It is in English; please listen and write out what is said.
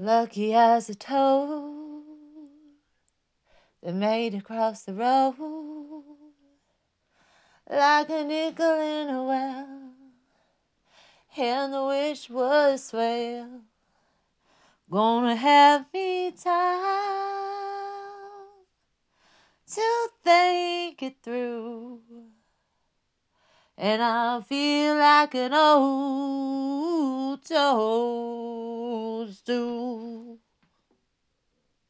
Lucky as a toad that made across the road. Like a nickel in a well, and the wish was swell. Gonna have me time to think it through, and I'll feel like an old toadstool.